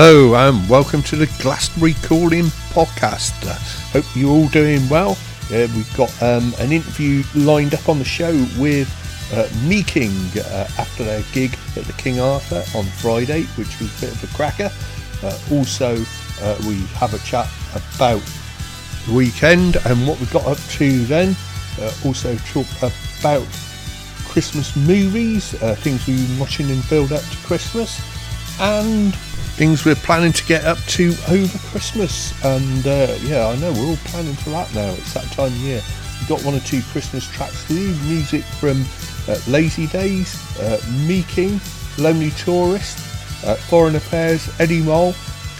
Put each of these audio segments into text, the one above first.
Hello and welcome to the Glastonbury Calling podcast. Uh, hope you're all doing well. Uh, we've got um, an interview lined up on the show with uh, Meeking uh, after their gig at the King Arthur on Friday, which was a bit of a cracker. Uh, also, uh, we have a chat about the weekend and what we got up to then. also, talk about Christmas movies, things we've been watching in build up to Christmas, and things we're planning to get up to over Christmas. And uh, yeah, I know we're all planning for that now. It's that time of year. We've got one or two Christmas tracks you. Music from uh, Lazy Daze, uh, Meeking, Lonely Tourist, uh, Foreign Affairs, Eddie Mole,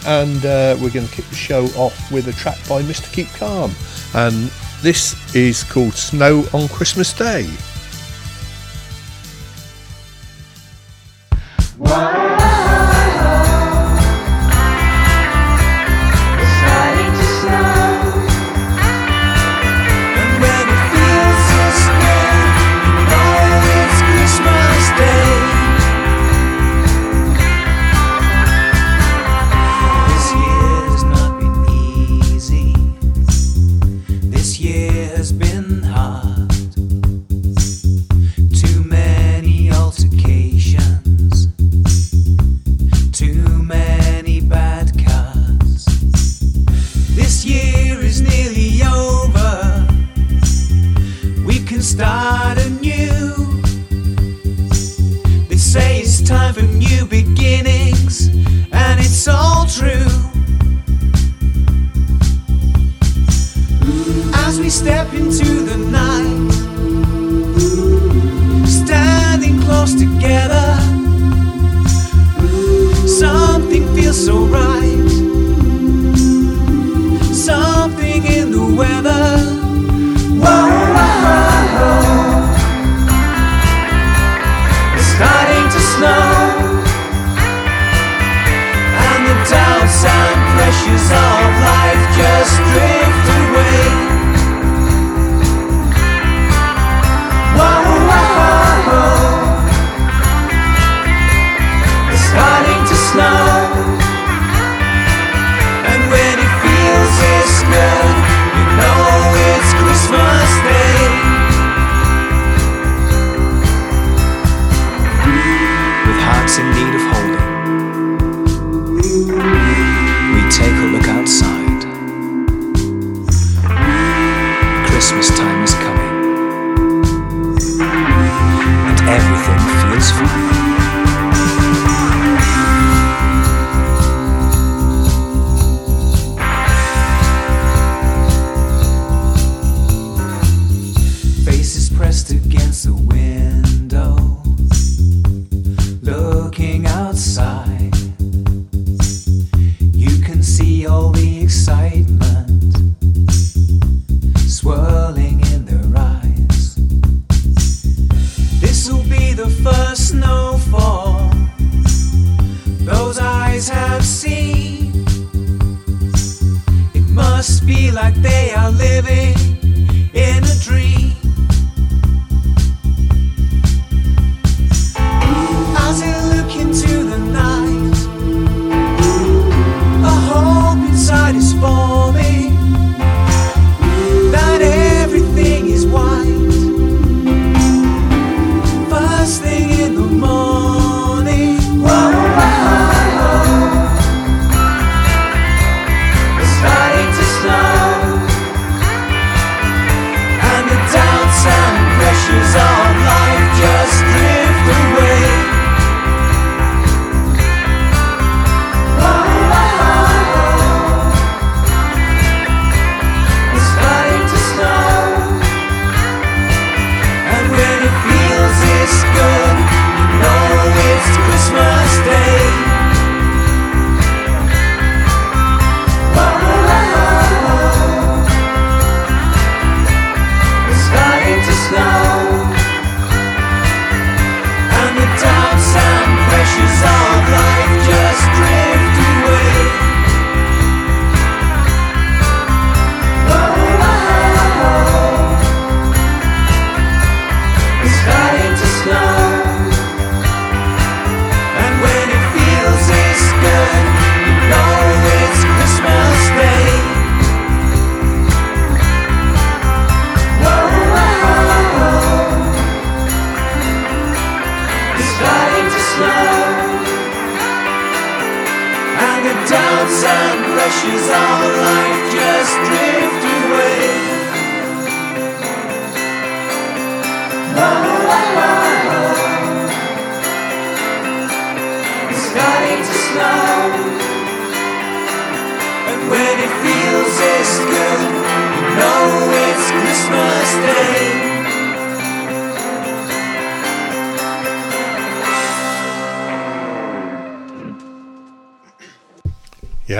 and uh, we're going to kick the show off with a track by Mr. Keep Calm. And this is called Snow on Christmas Day.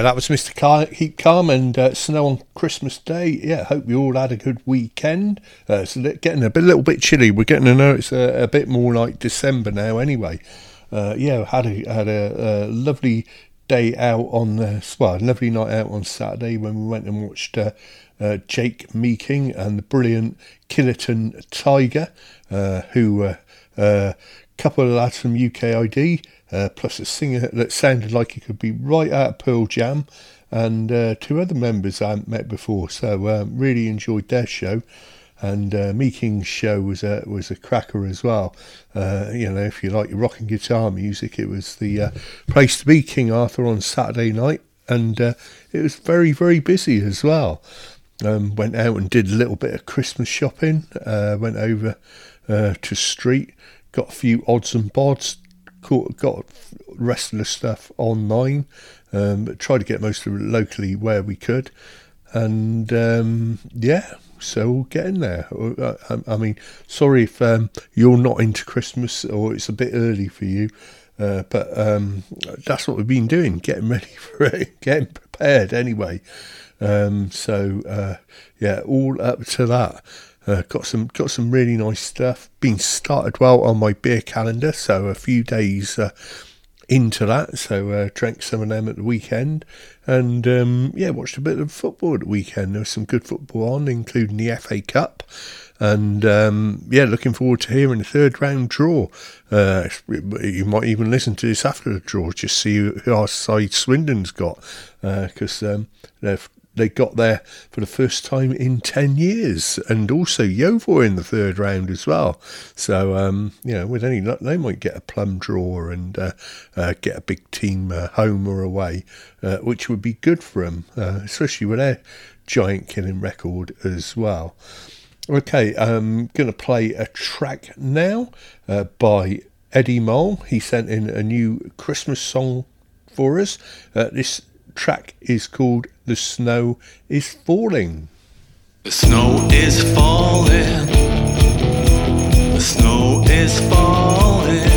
That was Mr. Car- Keep Calm and uh, Snow on Christmas Day. Yeah, hope you all had a good weekend. Uh, it's getting a bit, little bit chilly. We're getting to know it's a, a bit more like December now, anyway. Uh, yeah, had a had a, a, lovely day out on the well, lovely night out on Saturday when we went and watched uh, uh, Jake Meeking and the brilliant Killerton Tiger, uh, who uh, couple of lads from UKID uh, plus a singer that sounded like he could be right out of Pearl Jam, and uh, two other members I hadn't met before. So um, really enjoyed their show, and uh, show was a was a cracker as well. Uh, you know, if you like your rock and guitar music, it was the uh, place to be. King Arthur on Saturday night, and uh, it was very very busy as well. Um, went out and did a little bit of Christmas shopping. went over to Street, got a few odds and bods, got rest of the stuff online, um, but tried to get most of it locally where we could, and um, yeah, so getting there. Uh, I, I mean, sorry if um, you're not into Christmas or it's a bit early for you. Uh, but um, that's what we've been doing, getting ready for it, getting prepared anyway. Um, so uh, yeah, all up to that. Uh, got some got some really nice stuff. Been started well on my beer calendar, so a few days uh, into that. So uh, drank some of them at the weekend, and um, yeah, watched a bit of football at the weekend. There was some good football on, including the FA Cup. And um, yeah, looking forward to hearing the third round draw. Uh, you might even listen to this after the draw, just see who our side Swindon's got, because uh, um, they've they got there for the first time in 10 years, and also Yeovil in the third round as well. So, um, you know, with any luck, they might get a plum draw and uh, uh, get a big team uh, home or away, uh, which would be good for them, uh, especially with their giant killing record as well. Okay, I'm going to play a track now uh, by Eddie Mole. He sent in a new Christmas song for us. this track is called The Snow is Falling. The snow is falling. The snow is falling.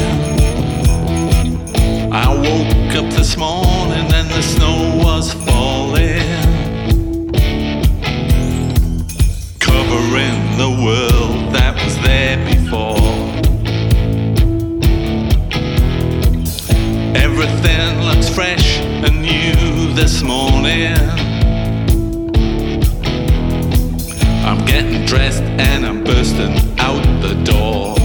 I woke up this morning and the snow was falling. Covering the world that was there before. Everything looks fresh this morning. I'm getting dressed and I'm bursting out the door.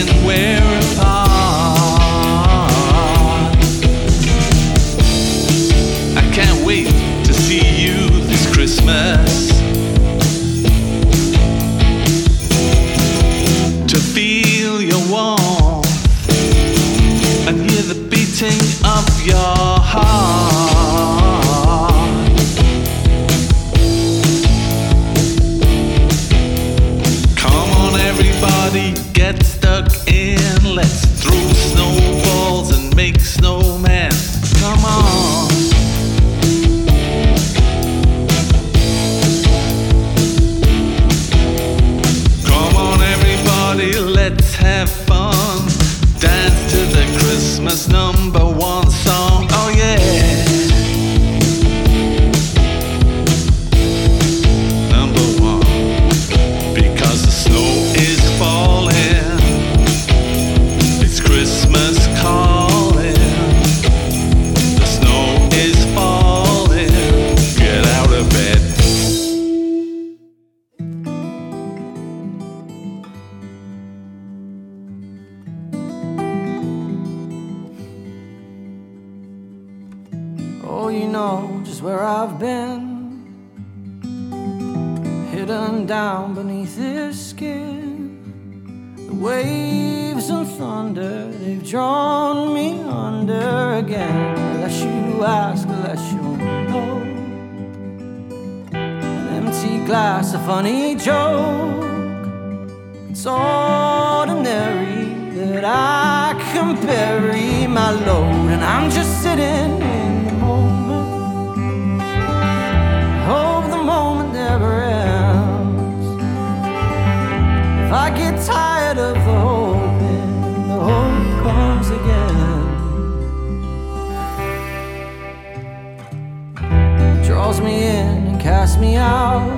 Even when Oh, you know just where I've been. Hidden down beneath this skin. The waves and thunder, they've drawn me under again. Unless you ask, unless you know. An empty glass, a funny joke. It's ordinary that I can bury my load, and I'm just sitting I get tired of the hoping, the hope comes again. Draws me in and casts me out.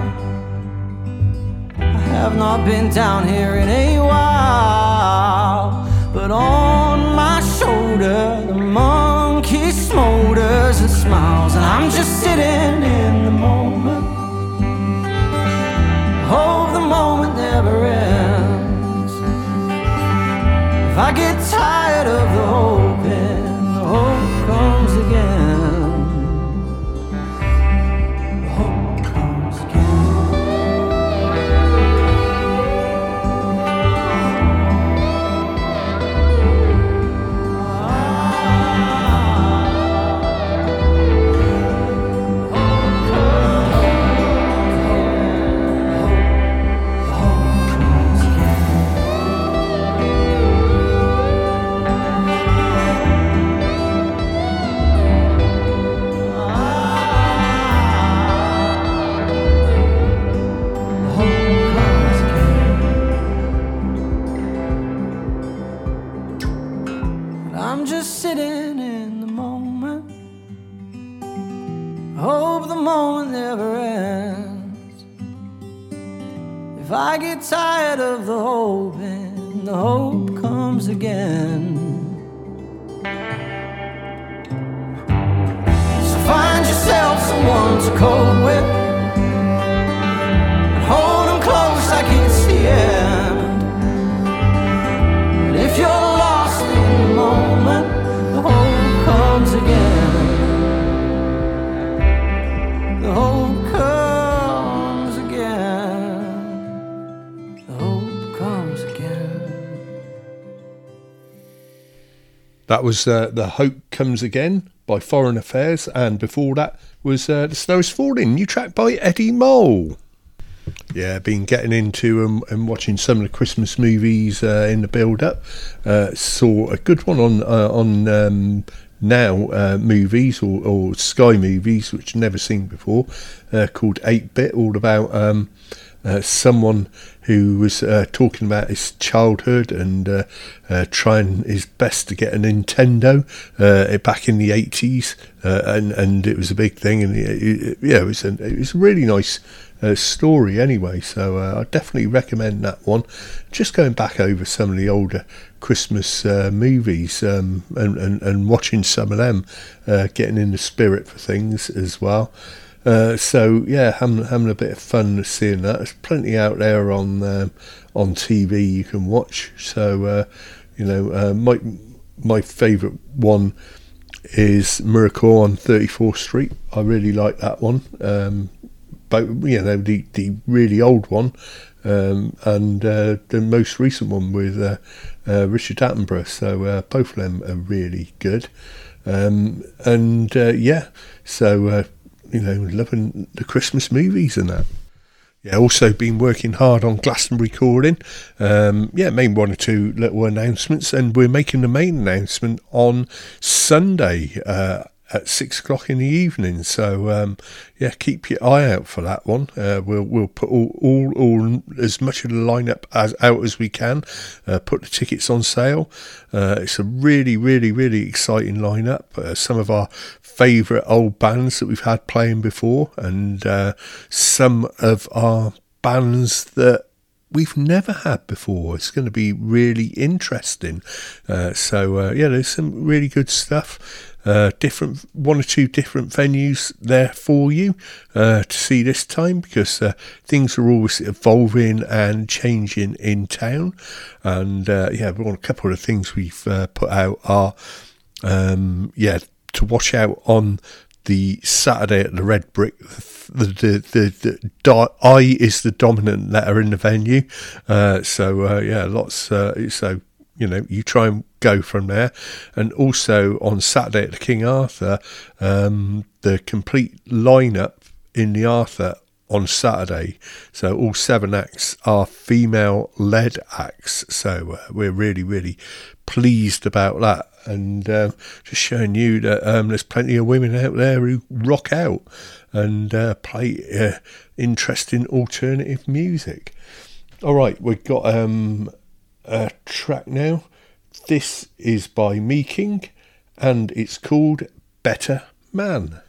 I have not been down here in a while, but on my shoulder the monkey smolders and smiles, and I'm just sitting in the moment. Hope never ends. If I get tired of the hoping, That was uh, The Hope Comes Again by Foreign Affairs, and before that was uh, The Snow is Falling, new track by Eddie Mole. Yeah, been getting into and, and watching some of the Christmas movies uh, in the build up. Uh, saw a good one on uh, on um, now uh, movies or, or Sky movies, which I've never seen before, uh, called 8 Bit, all about um, uh, someone who was uh, talking about his childhood and uh, uh, trying his best to get a Nintendo uh, back in the 80s, uh, and, and it was a big thing. And it, it, yeah, it was, a, it was a really nice story anyway, so I definitely recommend that one. Just going back over some of the older Christmas movies um, and, and, and watching some of them, getting in the spirit for things as well. Uh, so yeah, having, having a bit of fun seeing that. There's plenty out there on um, on TV you can watch. So uh, you know, uh, my my favourite one is Miracle on 34th Street. I really like that one. Um, but you know the the really old one um, and uh, the most recent one with uh, uh, Richard Attenborough. So uh, both of them are really good. Um, and uh, yeah, so uh, you know, loving the Christmas movies and that. yeah, also been working hard on Glastonbury recording. Um, yeah, made one or two little announcements, and we're making the main announcement on Sunday uh, at six o'clock in the evening. So um, yeah, keep your eye out for that one. Uh, we'll we'll put all, all all as much of the lineup as out as we can. Uh, put the tickets on sale. Uh, it's a really really really exciting lineup. Uh, some of our favourite old bands that we've had playing before, and uh, some of our bands that we've never had before. It's going to be really interesting. Uh, so uh, yeah, there's some really good stuff. Uh, different one or two different venues there for you uh, to see this time because uh, things are always evolving and changing in town. And uh, yeah, one a couple of things we've uh, put out are um, yeah to watch out on the Saturday at the Red Brick. The the the, the, the I is the dominant letter in the venue. Uh, so uh, yeah, lots. Uh, so you know, you try and go from there. And also on Saturday at the King Arthur, um, the complete lineup in the Arthur on Saturday. So all seven acts are female led acts. So uh, we're really, really pleased about that. And um, just showing you that um, there's plenty of women out there who rock out and uh, play uh, interesting alternative music. All right, we've got um, a track now. This is by Meeking and it's called Better Man.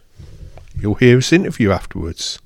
You'll hear us interview afterwards.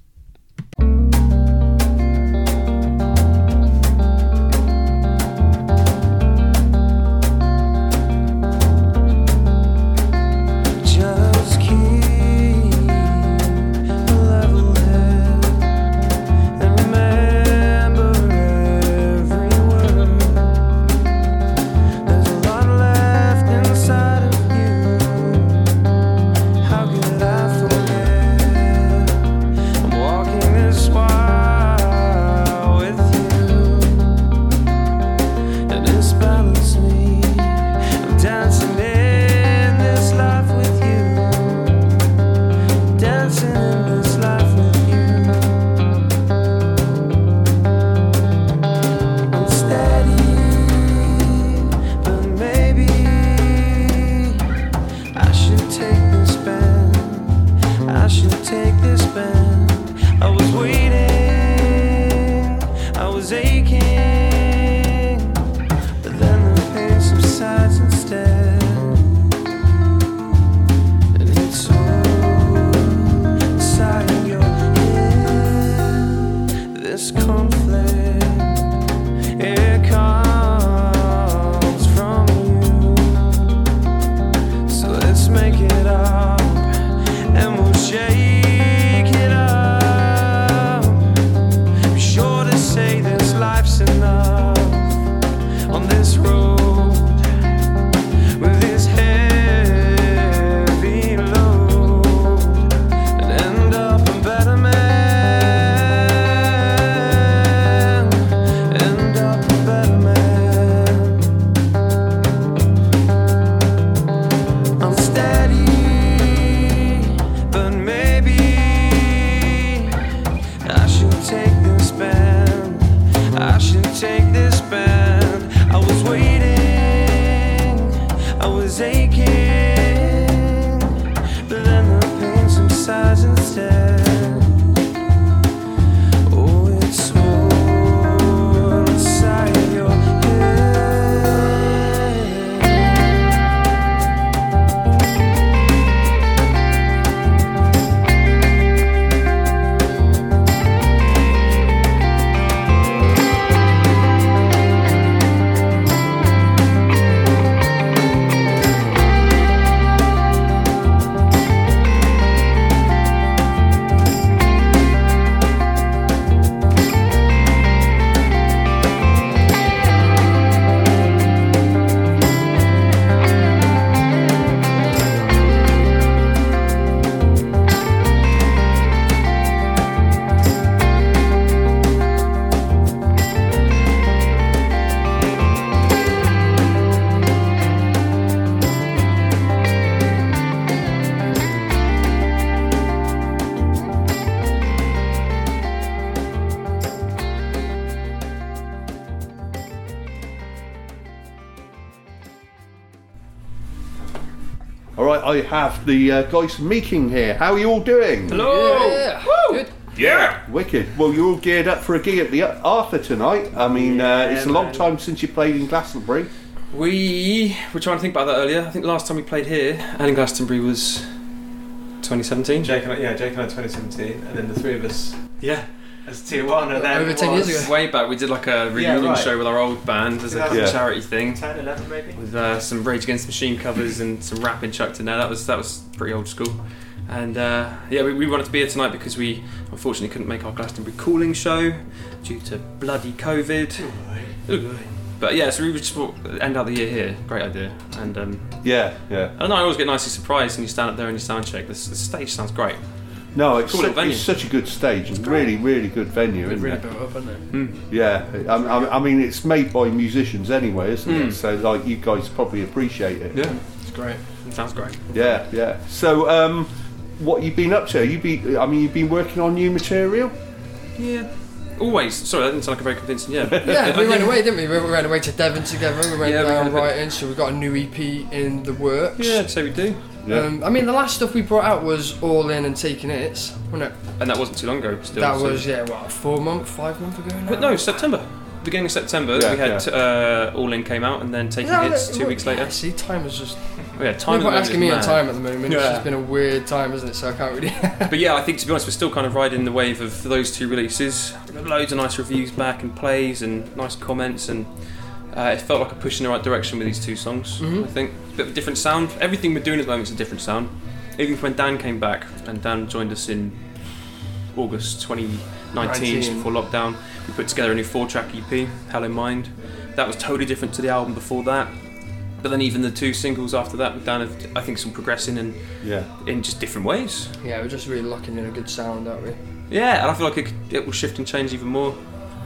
Have the uh, guys from Meeking here. How are you all doing? Hello. Yeah. Good. Yeah. Wicked. Well, you're all geared up for a gig at the Arthur tonight. I mean, uh, it's a long man. time since you played in Glastonbury. We were trying to think about that earlier. I think the last time we played here and in Glastonbury was 2017. Jake and I, yeah, Jake and I 2017, and then the three of us Yeah. As tier one, and then Over 10 years ago. Way back, we did like a reunion right. show with our old band as a kind of Yeah. charity thing. 10, 11 maybe. with uh, some Rage Against the Machine covers and some rapping chucked in there. That was that was pretty old school. And uh, yeah, we, we wanted to be here tonight because we unfortunately couldn't make our Glastonbury Calling show due to bloody COVID. Ooh. But yeah, so we just thought, end out the year here. Great idea. And um, Yeah, yeah. I don't know, I always get nicely surprised when you stand up there and you sound check. This the stage sounds great. No, it's, Cool su- it's such a good stage. It's really, really good venue, isn't Really it? built up, hasn't it? Yeah. I, I, I mean, it's made by musicians anyway, isn't Mm. it? So, like, you guys probably appreciate it. Yeah, It's great. it sounds great. Yeah, yeah. So, um, what you've been up to? You be, I mean, you've been working on new material. Yeah. Always. Sorry, that didn't sound like a very convincing yeah. Yeah, we went away, didn't we? We ran away to Devon together. We went Yeah, we had down a bit- writing, so we got a new EP in the works. Yeah, I'd say we do. Yeah. Um, I mean, the last stuff we brought out was All In and Taking Hits, wasn't it? And that wasn't too long ago. Still. that so- was, yeah, what, four months, five months ago now? But no, September. Beginning of September, Yeah, we had uh, All In came out, and then Taking Yeah, Hits well, two weeks later. yeah, See, time is just. Oh, yeah, time. Time at the asking me on time at the moment. It's Yeah. just been a weird time, isn't it? So I can't really. But yeah, I think to be honest, we're still kind of riding the wave of those two releases. Loads of nice reviews back and plays and nice comments, and uh, it felt like a push in the right direction with these two songs. Mhm. I think a bit of a different sound. Everything we're doing at the moment is a different sound. Even when Dan came back, and Dan joined us in August 2019, just 19. before lockdown, we put together a new four-track EP, Hell in Mind. That was totally different to the album before that. But then even the two singles after that with Dan, have, I think, some progressing in, Yeah. in just different ways. yeah, we're just really locking in a good sound, aren't we? Yeah, and I feel like it, could- it will shift and change even more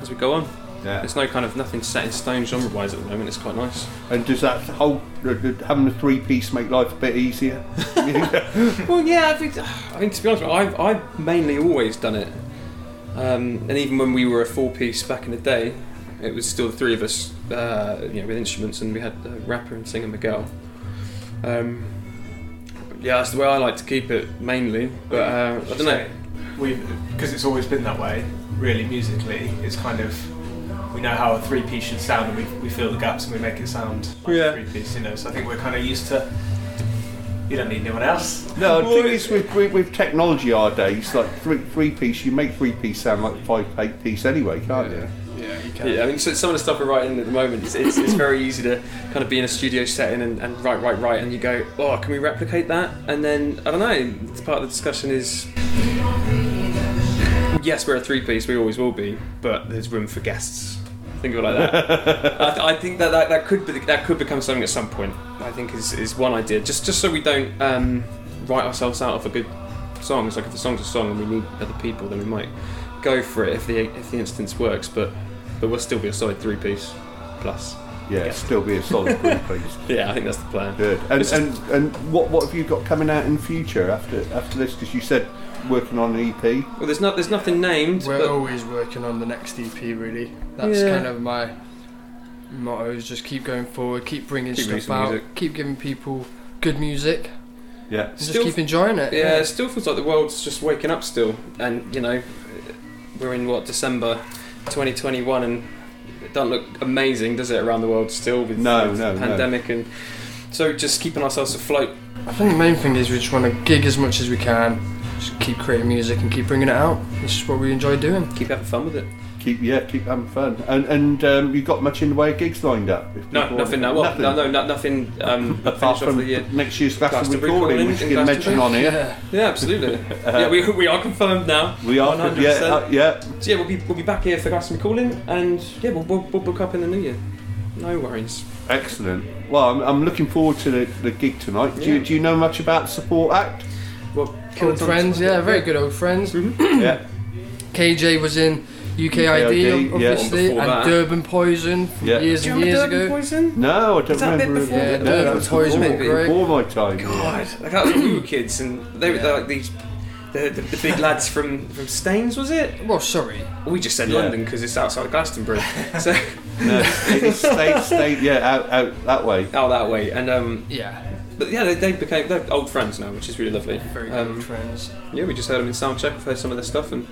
as we go on. Yeah. There's no kind of nothing set in stone genre-wise at the moment. It's quite nice. And does that whole uh, uh, having the three piece make life a bit easier? Well, yeah, I think, I think to be honest, I've, I've mainly always done it. Um, and even when we were a four-piece back in the day, it was still the three of us, uh, you know, with instruments, and we had a rapper and singer Miguel. Um, yeah, that's the way I like to keep it mainly. But uh, I don't know. We because it's always been that way. Really, musically, it's kind of we know how a three piece should sound, and we, we fill the gaps and we make it sound like Yeah. a three piece. You know, so I think we're kind of used to. You don't need anyone else. no, the thing is with, with, with technology our days, like three three piece, you make three piece sound like five eight piece anyway, can't you? Yeah, you can. Yeah, I mean, so some of the stuff we're writing at the moment, it's, it's, it's very easy to kind of be in a studio setting and, and write, write, write, and you go, oh, can we replicate that? And then, I don't know, it's part of the discussion is, yes, we're a three piece, we always will be, but there's room for guests. Think of it like that. I, th- I think that, that that could be, that could become something at some point. I think is, is one idea, just just so we don't um, write ourselves out of a good song. It's like if the song's a song and we need other people, then we might go for it if the if the instance works. But but we'll still be a solid three piece plus. Yeah, still be a solid three piece. Yeah, I think that's the plan. Good. And, just- and and what what have you got coming out in future after after this? Because you said working on an EP. Well, there's not there's nothing named. We're but always working on the next EP, really. That's Yeah. kind of my motto: is just keep going forward, keep bringing Keep stuff out, music. keep giving people good music, Yeah. and just Still- keep enjoying it. yeah, it still feels like the world's just waking up still, and you know, we're in what December 2021, and it doesn't look amazing, does it, around the world still with, No, with no, the no. pandemic and. So just keeping ourselves afloat. I think the main thing is we just want to gig as much as we can, just keep creating music and keep bringing it out. It's just what we enjoy doing. keep having fun with it. Keep yeah, keep having fun. And and um, you got much in the way of gigs lined up? If No, nothing. want- No, well, nothing. no, no, no, nothing. Um, Apart from the year. next year's Glastonbury Glastonbury recording, calling which in you can mention on here. Yeah. Yeah, absolutely. yeah, we, we are confirmed now. We are, 100%. yeah, uh, yeah. So yeah, we'll be we'll be back here for Glastonbury calling, and yeah, we'll, we'll, we'll book up in the new year. No worries. Excellent. Well, I'm, I'm looking forward to the, the gig tonight. Do, you, do you know much about the support act? Well, Old Kilton- friends, yeah, very good old friends. yeah. KJ was in UKID, UKID, yeah. obviously, Before and that. Durban Poison from Yeah. years you and years Durban ago. Poison? No, I don't Was that a bit before? Yeah, no, Durban that was Poison before, was great. before my time. yeah. God, like that was when we were kids, and they were they're like these. The, the, the big lads from, from Staines, was it? Well, sorry. We just said Yeah. London because it's outside of Glastonbury. so, No, it's state, state, yeah, out, out that way. oh, that way. And um, Yeah. But yeah, they, they became they're old friends now, which is really lovely. Very good Um, friends. Yeah, we just heard them in soundcheck. We've heard some of their stuff, and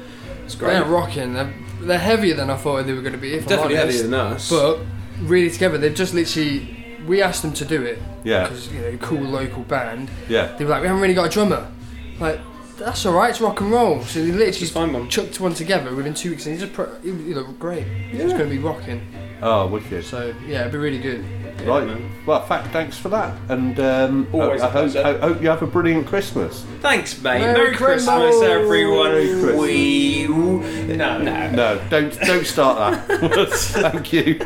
it's great. They're rocking. They're, they're heavier than I thought they were going to be. If Definitely I'm honest. heavier than us. But really together, they've just literally. We asked them to do it Yeah, because you know, cool local band. yeah. They were like, we haven't really got a drummer. Like, that's all right. It's rock and roll. So they literally just find one. chucked one together within two weeks, and he just pro- he, he looked great. He's Yeah. going to be rocking. Oh, wicked. So yeah, it'd be really good. Yeah, right. man. Well, fact, thanks for that. And um, Always I, a I hope. I hope you have a brilliant Christmas. Thanks, mate. Merry Merry, Christmas, Christmas. everyone. Merry Christmas. We no no. No, don't don't start that. Thank you.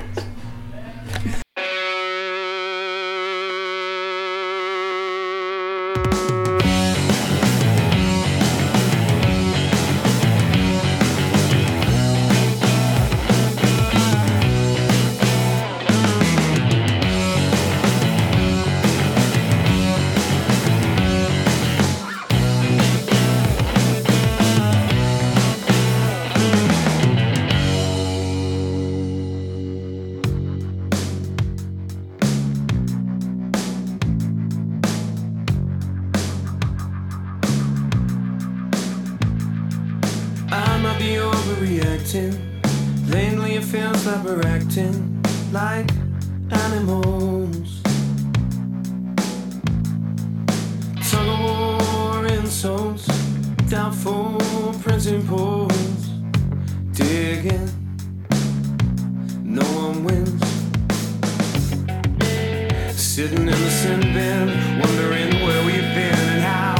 No one wins. Sitting in the sin bin, wondering where we've been and how.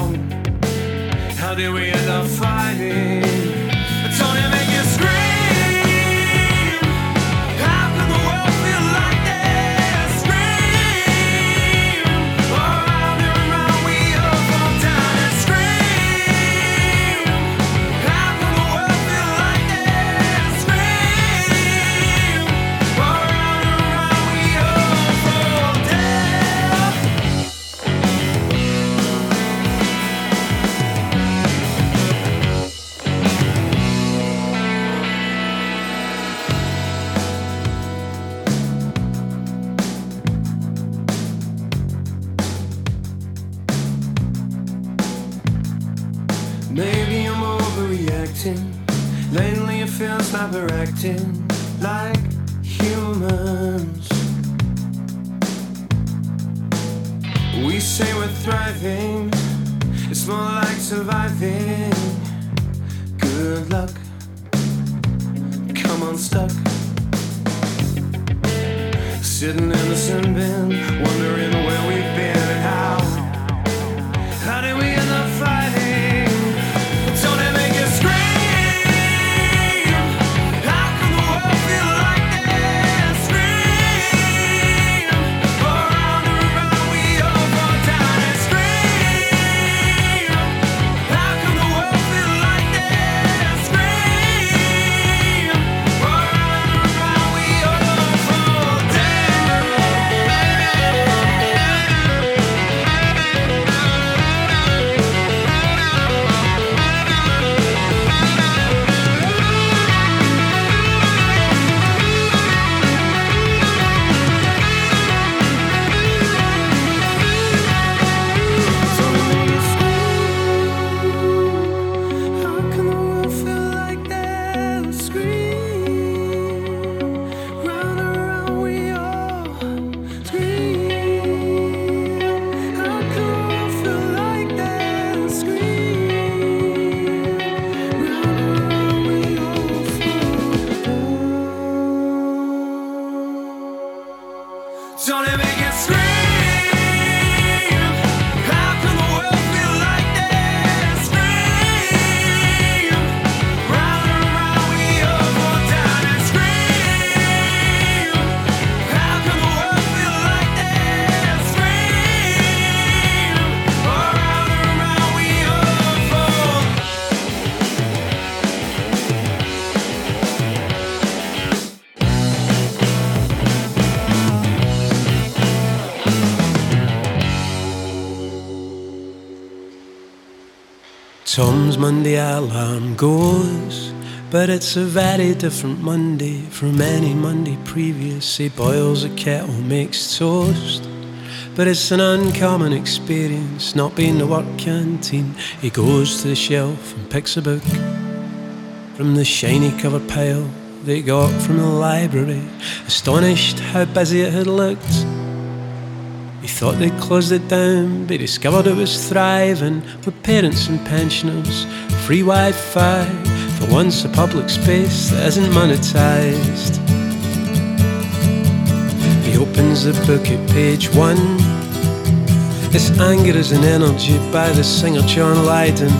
How did we end up fighting? Tom's Monday alarm goes, but it's a very different Monday from any Monday previous. He boils a kettle, makes toast, but it's an uncommon experience not being the work canteen. He goes to the shelf and picks a book from the shiny cover pile he got from the library, astonished how busy it had looked. He thought they'd closed it down, but discovered it was thriving with parents and pensioners, free Wi Fi, for once a public space that isn't monetised. He opens the book at page one. His anger is an energy by the singer John Lydon,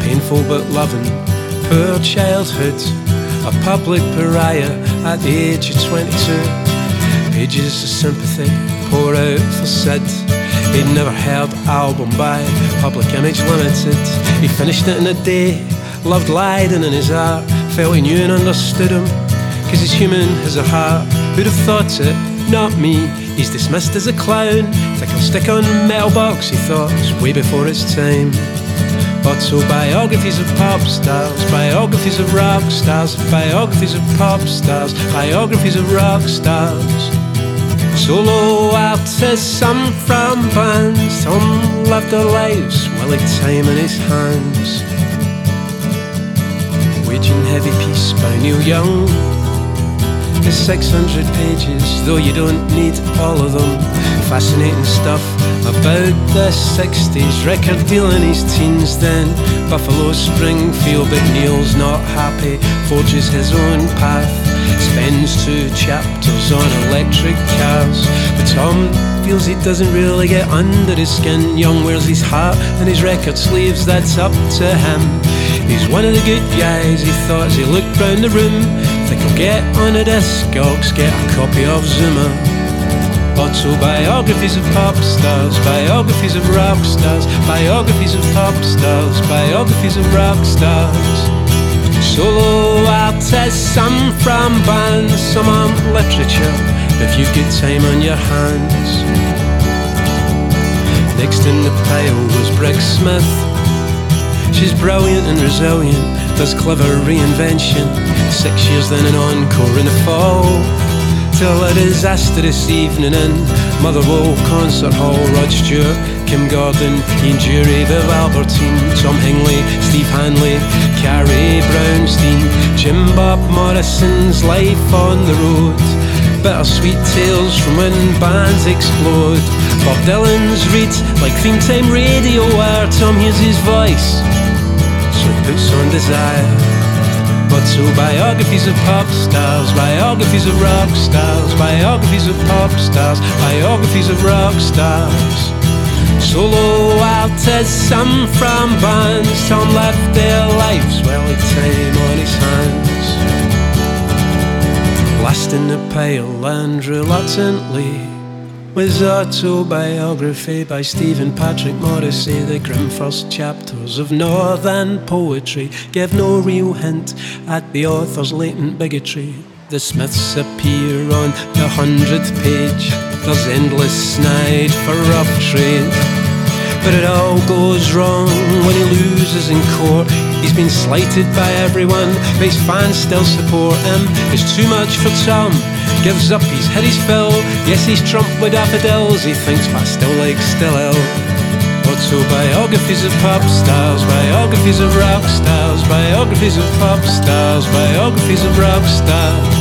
painful but loving, poor childhood, a public pariah at the age of 22. Pages of sympathy pour out for Sid. He'd never heard album by Public Image Limited. He finished it in a day, loved Lydon in his art, felt he knew and understood him. Cause he's human, has a heart. Who'd have thought it? Not me. He's dismissed as a clown. Thick or stick on metal box, he thought, it's way before its time. Autobiographies of pop stars, biographies of rock stars, biographies of pop stars, biographies of rock stars. Solo artists, some from bands, some left their lives while had time in his hands. Waging Heavy Peace by Neil Young is 600 pages, though you don't need all of them. Fascinating stuff about the 60s, record deal in his teens then. Buffalo Springfield, but Neil's not happy, forges his own path. Spends two chapters on electric cars. But Tom feels he doesn't really get under his skin. Young wears his heart and his record sleeves, that's up to him. He's one of the good guys, he thought as he looked round the room. Think I'll get on a discogs, get a copy of Zuma. Autobiographies of pop stars, biographies of rock stars, biographies of pop stars, biographies of rock stars. Solo artists, some from bands, some on literature, if you've got time on your hands. Next in the pile was Brix Smith. She's brilliant and resilient, does clever reinvention. Six years then an encore in the fall. Till a disastrous evening in Motherwell Concert Hall. Rod Stewart, Kim Gordon, Ian Dury, Viv Albertine, Tom Hingley, Steve Hanley, Carrie Brownstein, Jim Bob Morrison's Life on the Road. Bittersweet tales from when bands explode. Bob Dylan's read like theme time radio where Tom hears his voice. So he puts on desire. But so biographies of pop stars, biographies of rock stars, biographies of pop stars, biographies of rock stars. Solo artists, some from bands, some left their lives well with time on his hands. Last in the pale and reluctantly was autobiography by Stephen Patrick Morrissey. The grim first chapters of northern poetry give no real hint at the author's latent bigotry. The Smiths appear on the hundredth page. There's endless snide for rough trade. But it all goes wrong when he loses in court. He's been slighted by everyone, but his fans still support him. It's too much for Tom. Gives up, he's had his fill. Yes, he's trumped with daffodils. He thinks, but still like still ill. Autobiographies of pop stars, biographies of rock stars, biographies of pop stars, biographies of rock stars.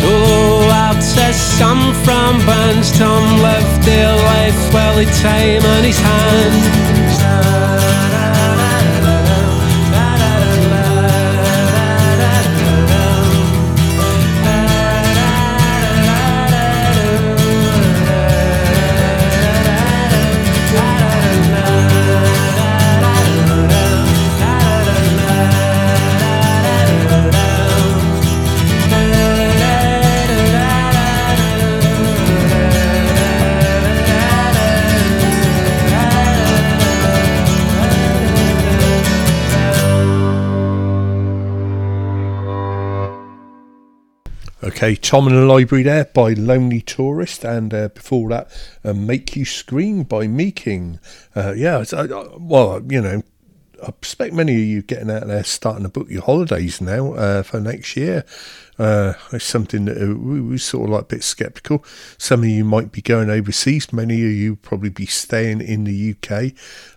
Solo artists, some from bands, Tom left their life well with time on his hands. Okay, Tom in the Library there by Lonely Tourist, and uh, before that, uh, Make You Scream by Meeking. Uh, yeah, well, you know, I expect many of you getting out there starting to book your holidays now uh, for next year. Uh, it's something that uh, we we sort of like a bit sceptical. Some of you might be going overseas. Many of you probably be staying in the UK.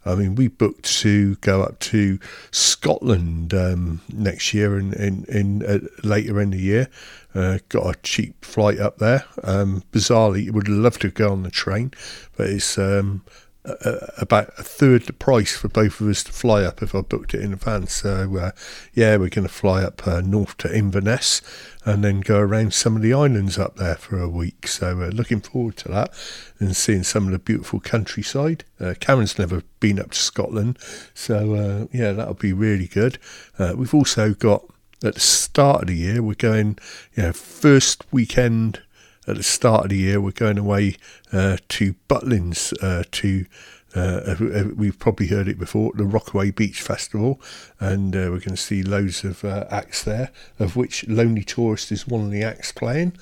I mean, we booked to go up to Scotland um, next year and in, in, uh, later in the year. Uh, got a cheap flight up there. Um, bizarrely, would love to go on the train, but it's um, uh, about a third the price for both of us to fly up if I booked it in advance. So uh, yeah, we're going to fly up uh, north to Inverness and then go around some of the islands up there for a week. So uh, looking forward to that and seeing some of the beautiful countryside. Uh, Karen's never been up to Scotland, so uh, yeah, that'll be really good. Uh, we've also got at the start of the year we're going, you know, first weekend at the start of the year, we're going away uh, to Butlins uh, to. Uh, we've probably heard it before, the Rockaway Beach Festival, and uh, we're going to see loads of uh, acts there, of which Lonely Tourist is one of the acts playing.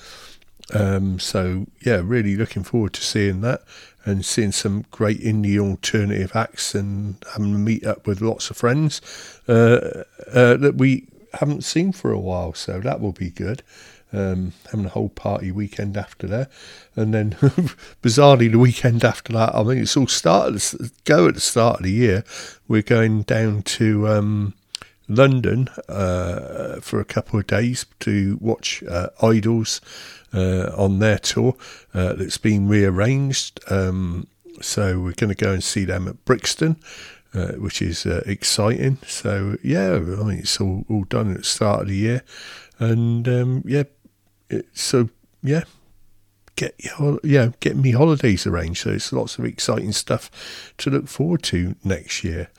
Um, so yeah, really looking forward to seeing that and seeing some great indie alternative acts and having a meet up with lots of friends uh, that we haven't seen for a while. So that will be good um, having a whole party weekend after that, and then bizarrely the weekend after that, I mean it's all started go at the start of the year. We're going down to um, London uh, for a couple of days to watch uh, IDLES uh, on their tour uh, that's been rearranged. Um, so we're going to go and see them at Brixton. Uh, which is uh, exciting. So yeah, I mean it's all, all done at the start of the year, and um, yeah, it, so yeah, get yeah get me holidays arranged. So it's lots of exciting stuff to look forward to next year.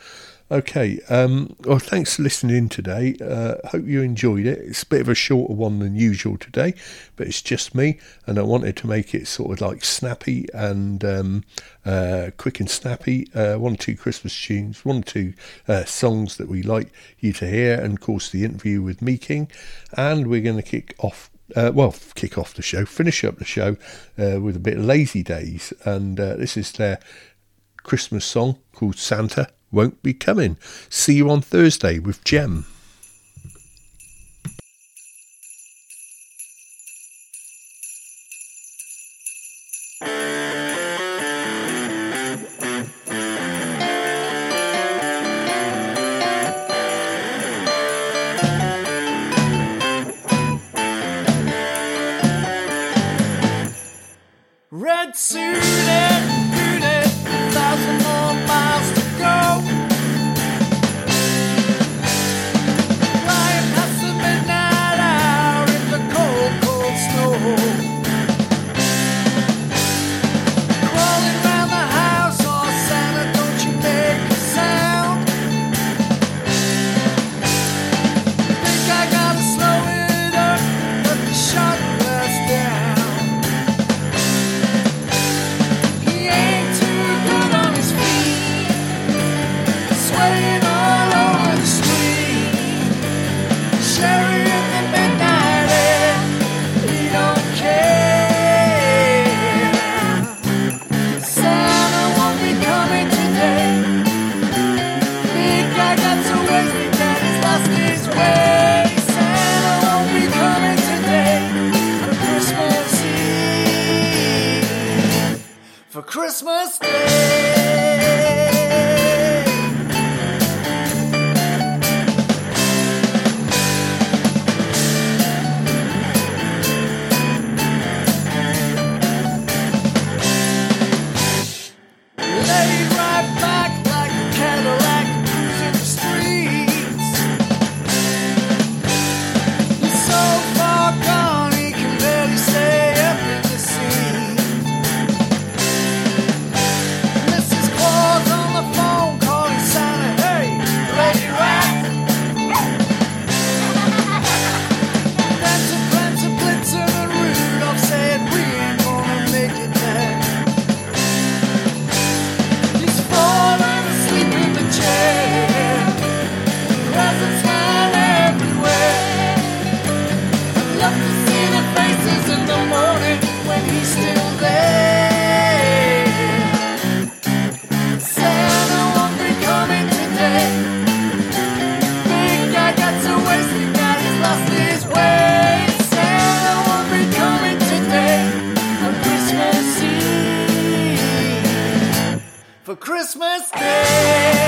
Okay, um, well, thanks for listening in today. Uh, hope you enjoyed it. It's a bit of a shorter one than usual today, but it's just me, and I wanted to make it sort of like snappy and um, uh, quick and snappy. Uh, one or two Christmas tunes, one or two uh, songs that we like you to hear, and of course the interview with Meeking. And we're going to kick off uh, well, kick off the show, finish up the show uh, with a bit of Lazy Daze. And uh, this is their Christmas song called Santa Won't Be Coming. See you on Thursday with Jem. Red suited, Christmas Day. Christmas Day.